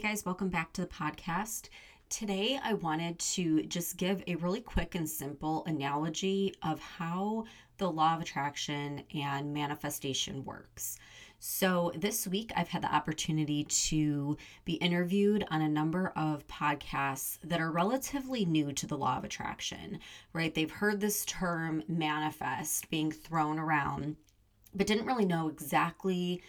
Guys, welcome back to the podcast. Today, I wanted to just give a really quick and simple analogy of how the law of attraction and manifestation works. So, this week I've had the opportunity to be interviewed on a number of podcasts that are relatively new to the law of attraction, right? They've heard this term manifest being thrown around, but didn't really know exactly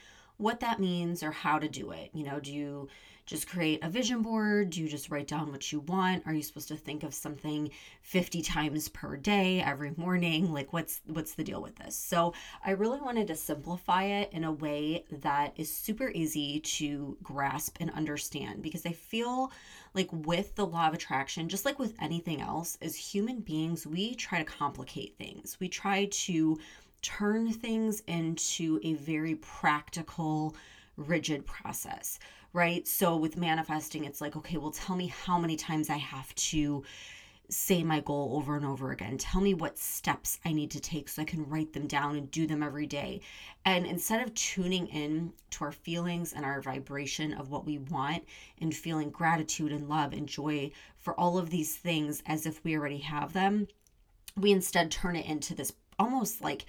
what that means or how to do it. You know, do you just create a vision board? Do you just write down what you want? Are you supposed to think of something 50 times per day every morning? Like what's what's the deal with this? So, I really wanted to simplify it in a way that is super easy to grasp and understand because I feel like with the law of attraction, just like with anything else, as human beings, we try to complicate things. We try to turn things into a very practical, rigid process right? So with manifesting, it's like, okay, well, tell me how many times I have to say my goal over and over again. Tell me what steps I need to take so I can write them down and do them every day. And instead of tuning in to our feelings and our vibration of what we want and feeling gratitude and love and joy for all of these things as if we already have them, we instead turn it into this almost like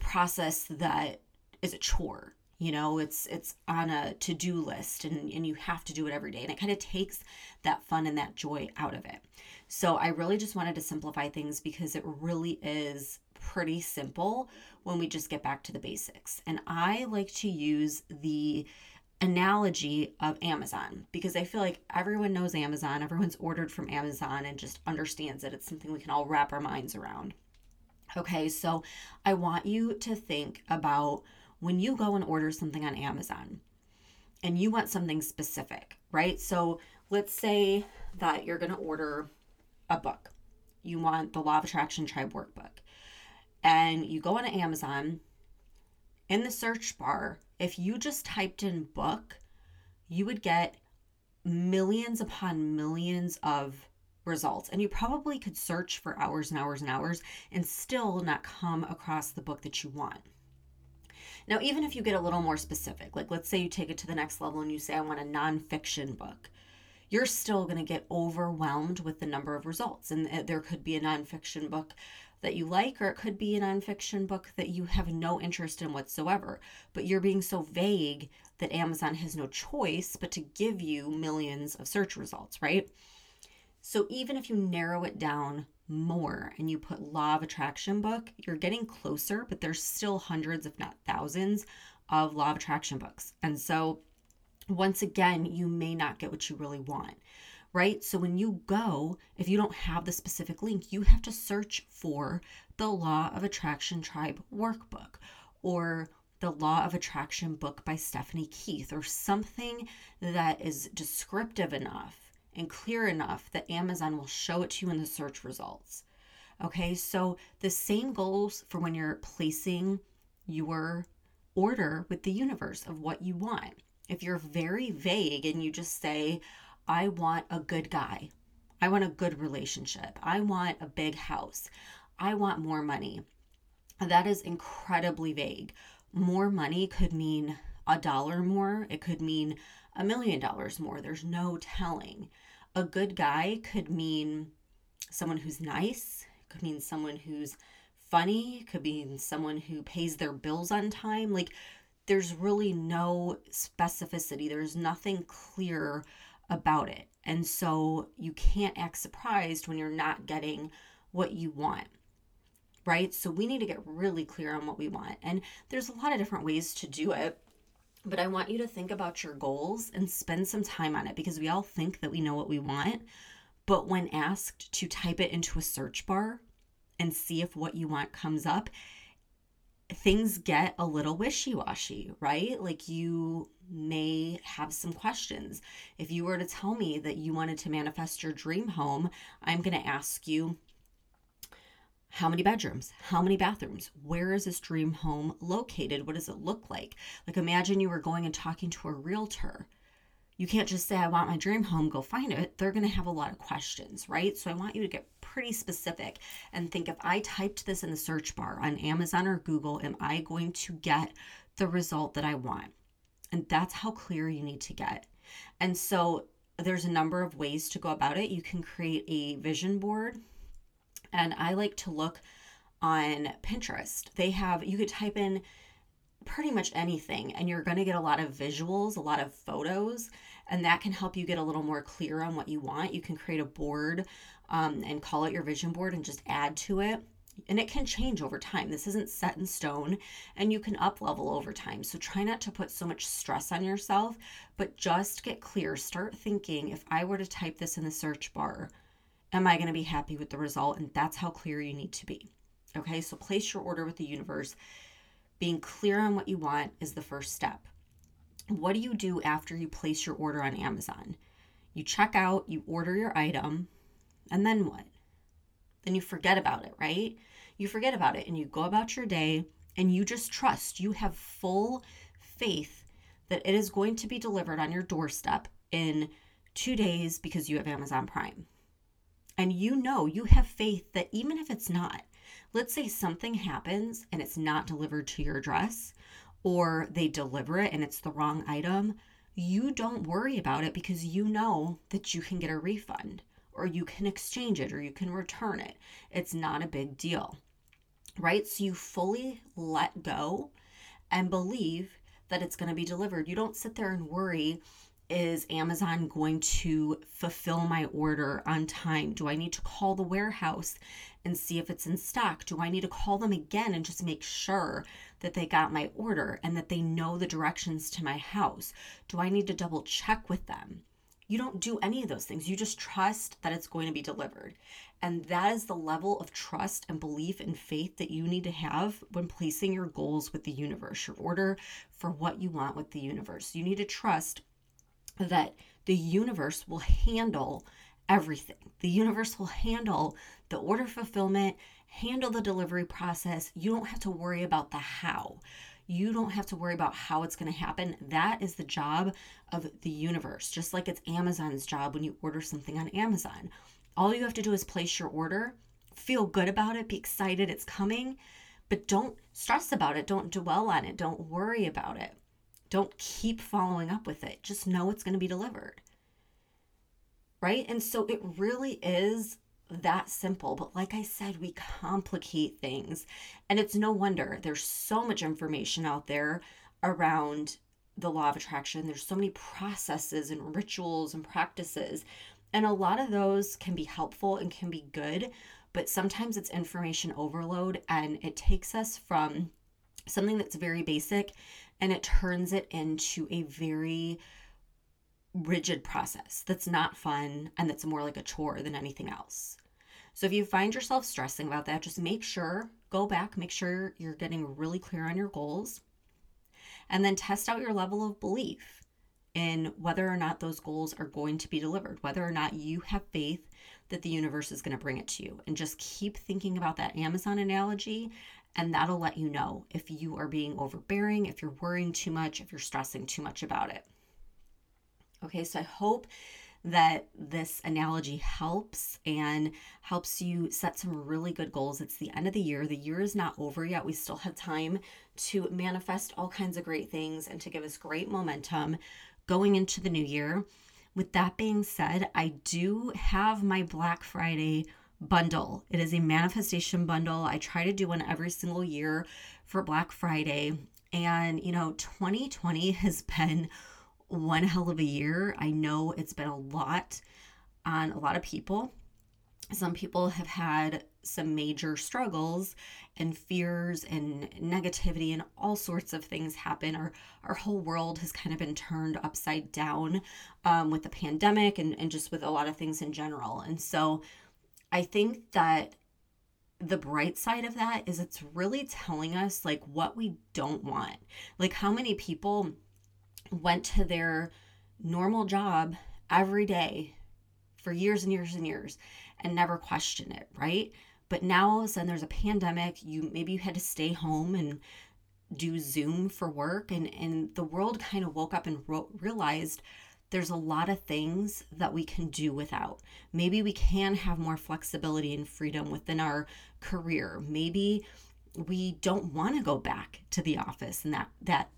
process that is a chore you know it's it's on a to-do list and, and you have to do it every day and it kind of takes that fun and that joy out of it so i really just wanted to simplify things because it really is pretty simple when we just get back to the basics and i like to use the analogy of Amazon because I feel like everyone knows Amazon, everyone's ordered from Amazon and just understands it. It's something we can all wrap our minds around. Okay, so I want you to think about when you go and order something on Amazon and you want something specific, right? So let's say that you're going to order a book. You want the Law of Attraction Tribe workbook. And you go on Amazon, in the search bar, if you just typed in book, you would get millions upon millions of results. And you probably could search for hours and hours and hours and still not come across the book that you want. Now, even if you get a little more specific, like let's say you take it to the next level and you say, I want a nonfiction book, you're still going to get overwhelmed with the number of results. And uh, there could be a nonfiction book that you like, or it could be a nonfiction book that you have no interest in whatsoever. But you're being so vague that Amazon has no choice but to give you millions of search results, right? So even if you narrow it down more and you put law of attraction book, you're getting closer, but there's still hundreds, if not thousands, of law of attraction books. And so, once again, you may not get what you really want, right? So, when you go, if you don't have the specific link, you have to search for the Law of Attraction Tribe workbook or the Law of Attraction book by Stephanie Keith or something that is descriptive enough and clear enough that Amazon will show it to you in the search results. Okay, so the same goals for when you're placing your order with the universe of what you want. If you're very vague and you just say, I want a good guy, I want a good relationship, I want a big house, I want more money, that is incredibly vague. More money could mean a dollar more, it could mean a million dollars more. There's no telling a good guy could mean someone who's nice, could mean someone who's funny, could mean someone who pays their bills on time. Like there's really no specificity. There's nothing clear about it. And so you can't act surprised when you're not getting what you want. Right? So we need to get really clear on what we want. And there's a lot of different ways to do it. But I want you to think about your goals and spend some time on it because we all think that we know what we want. But when asked to type it into a search bar and see if what you want comes up, things get a little wishy washy, right? Like you may have some questions. If you were to tell me that you wanted to manifest your dream home, I'm going to ask you how many bedrooms? How many bathrooms? Where is this dream home located? What does it look like? Like, imagine you were going and talking to a realtor. You can't just say, I want my dream home, go find it. They're going to have a lot of questions, right? So, I want you to get pretty specific and think if I typed this in the search bar on Amazon or Google, am I going to get the result that I want? And that's how clear you need to get. And so, there's a number of ways to go about it. You can create a vision board and I like to look on Pinterest. They have, you could type in pretty much anything and you're going to get a lot of visuals, a lot of photos, and that can help you get a little more clear on what you want. You can create a board um, and call it your vision board and just add to it. And it can change over time. This isn't set in stone and you can up level over time. So try not to put so much stress on yourself, but just get clear. Start thinking if I were to type this in the search bar, am I going to be happy with the result? And that's how clear you need to be. Okay, so place your order with the universe. Being clear on what you want is the first step. What do you do after you place your order on Amazon? You check out, you order your item, and then what? Then you forget about it, right? You forget about it and you go about your day and you just trust. You have full faith that it is going to be delivered on your doorstep in two days because you have Amazon Prime and you know you have faith that even if it's not, let's say something happens and it's not delivered to your address, or they deliver it and it's the wrong item, you don't worry about it because you know that you can get a refund or you can exchange it or you can return it. It's not a big deal, right? So you fully let go and believe that it's going to be delivered. You don't sit there and worry is Amazon going to fulfill my order on time? Do I need to call the warehouse and see if it's in stock? Do I need to call them again and just make sure that they got my order and that they know the directions to my house? Do I need to double check with them? You don't do any of those things. You just trust that it's going to be delivered. And that is the level of trust and belief and faith that you need to have when placing your goals with the universe, your order for what you want with the universe. You need to trust that the universe will handle everything. The universe will handle the order fulfillment, handle the delivery process. You don't have to worry about the how. You don't have to worry about how it's going to happen. That is the job of the universe, just like it's Amazon's job when you order something on Amazon. All you have to do is place your order, feel good about it, be excited it's coming, but don't stress about it. Don't dwell on it. Don't worry about it. Don't keep following up with it. Just know it's going to be delivered. Right? And so it really is that simple. But like I said, we complicate things. And it's no wonder there's so much information out there around the law of attraction. There's so many processes and rituals and practices. And a lot of those can be helpful and can be good. But sometimes it's information overload and it takes us from something that's very basic and it turns it into a very rigid process that's not fun and that's more like a chore than anything else. So if you find yourself stressing about that, just make sure, go back, make sure you're getting really clear on your goals, and then test out your level of belief in whether or not those goals are going to be delivered, whether or not you have faith that the universe is going to bring it to you. And just keep thinking about that Amazon analogy and that'll let you know if you are being overbearing, if you're worrying too much, if you're stressing too much about it. Okay, so I hope that this analogy helps and helps you set some really good goals. It's the end of the year. The year is not over yet. We still have time to manifest all kinds of great things and to give us great momentum going into the new year. With that being said, I do have my Black Friday bundle. It is a manifestation bundle. I try to do one every single year for Black Friday. And, you know, 2020 has been one hell of a year. I know it's been a lot on a lot of people. Some people have had some major struggles and fears and negativity and all sorts of things happen. Our our whole world has kind of been turned upside down um, with the pandemic and, and just with a lot of things in general. And so I think that the bright side of that is it's really telling us like what we don't want. Like how many people went to their normal job every day for years and years and years and never questioned it, right? But now all of a sudden there's a pandemic, you maybe you had to stay home and do Zoom for work and and the world kind of woke up and ro- realized there's a lot of things that we can do without. Maybe we can have more flexibility and freedom within our career. Maybe we don't want to go back to the office and that that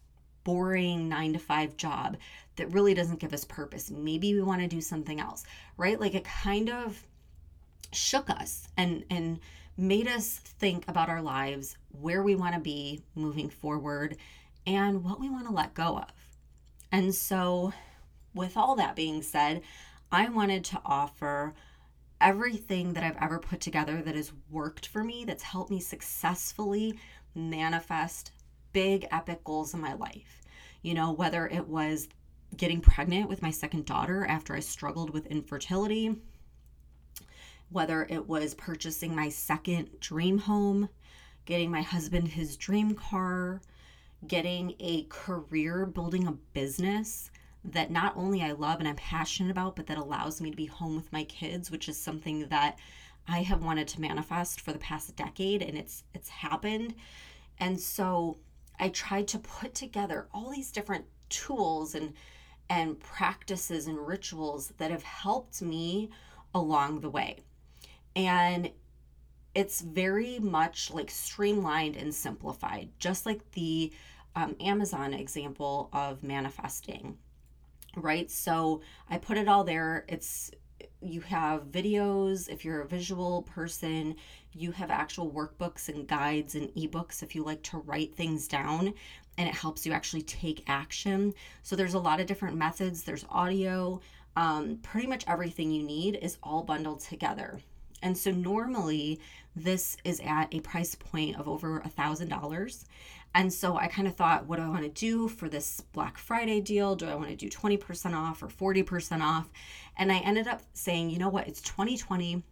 boring 9 to 5 job that really doesn't give us purpose. Maybe we want to do something else, right? Like it kind of shook us and and made us think about our lives, where we want to be moving forward, and what we want to let go of. And so with all that being said, I wanted to offer everything that I've ever put together that has worked for me, that's helped me successfully manifest big, epic goals in my life. You know, whether it was getting pregnant with my second daughter after I struggled with infertility, whether it was purchasing my second dream home, getting my husband his dream car, getting a career, building a business that not only I love and I'm passionate about, but that allows me to be home with my kids, which is something that I have wanted to manifest for the past decade and it's it's happened. And so I tried to put together all these different tools and and practices and rituals that have helped me along the way. And it's very much like streamlined and simplified, just like the um, Amazon example of manifesting right? So I put it all there. It's you have videos if you're a visual person, you have actual workbooks and guides and ebooks if you like to write things down and it helps you actually take action. So there's a lot of different methods, there's audio, um, pretty much everything you need is all bundled together. And so normally this is at a price point of over a thousand dollars. And so I kind of thought, what do I want to do for this Black Friday deal? Do I want to do 20% off or 40% off? And I ended up saying, you know what? It's 2020.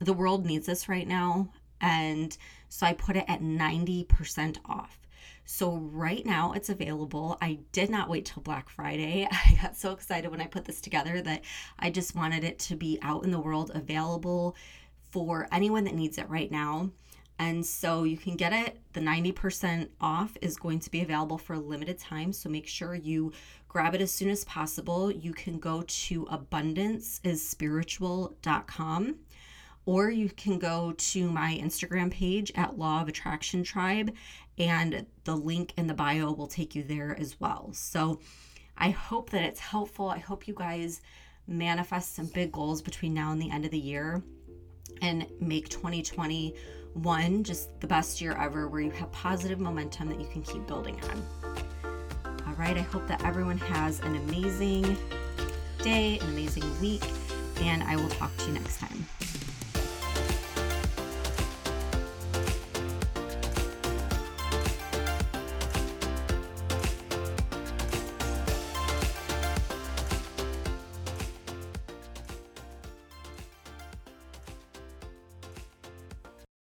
The world needs this right now. And so I put it at 90% off. So right now it's available. I did not wait till Black Friday. I got so excited when I put this together that I just wanted it to be out in the world available for anyone that needs it right now. And so you can get it. The 90% off is going to be available for a limited time. So make sure you grab it as soon as possible. You can go to abundanceisspiritual.com or you can go to my Instagram page at Law of Attraction Tribe, and the link in the bio will take you there as well. So I hope that it's helpful. I hope you guys manifest some big goals between now and the end of the year and make 2020 one, just the best year ever where you have positive momentum that you can keep building on. All right, I hope that everyone has an amazing day, an amazing week, and I will talk to you next time.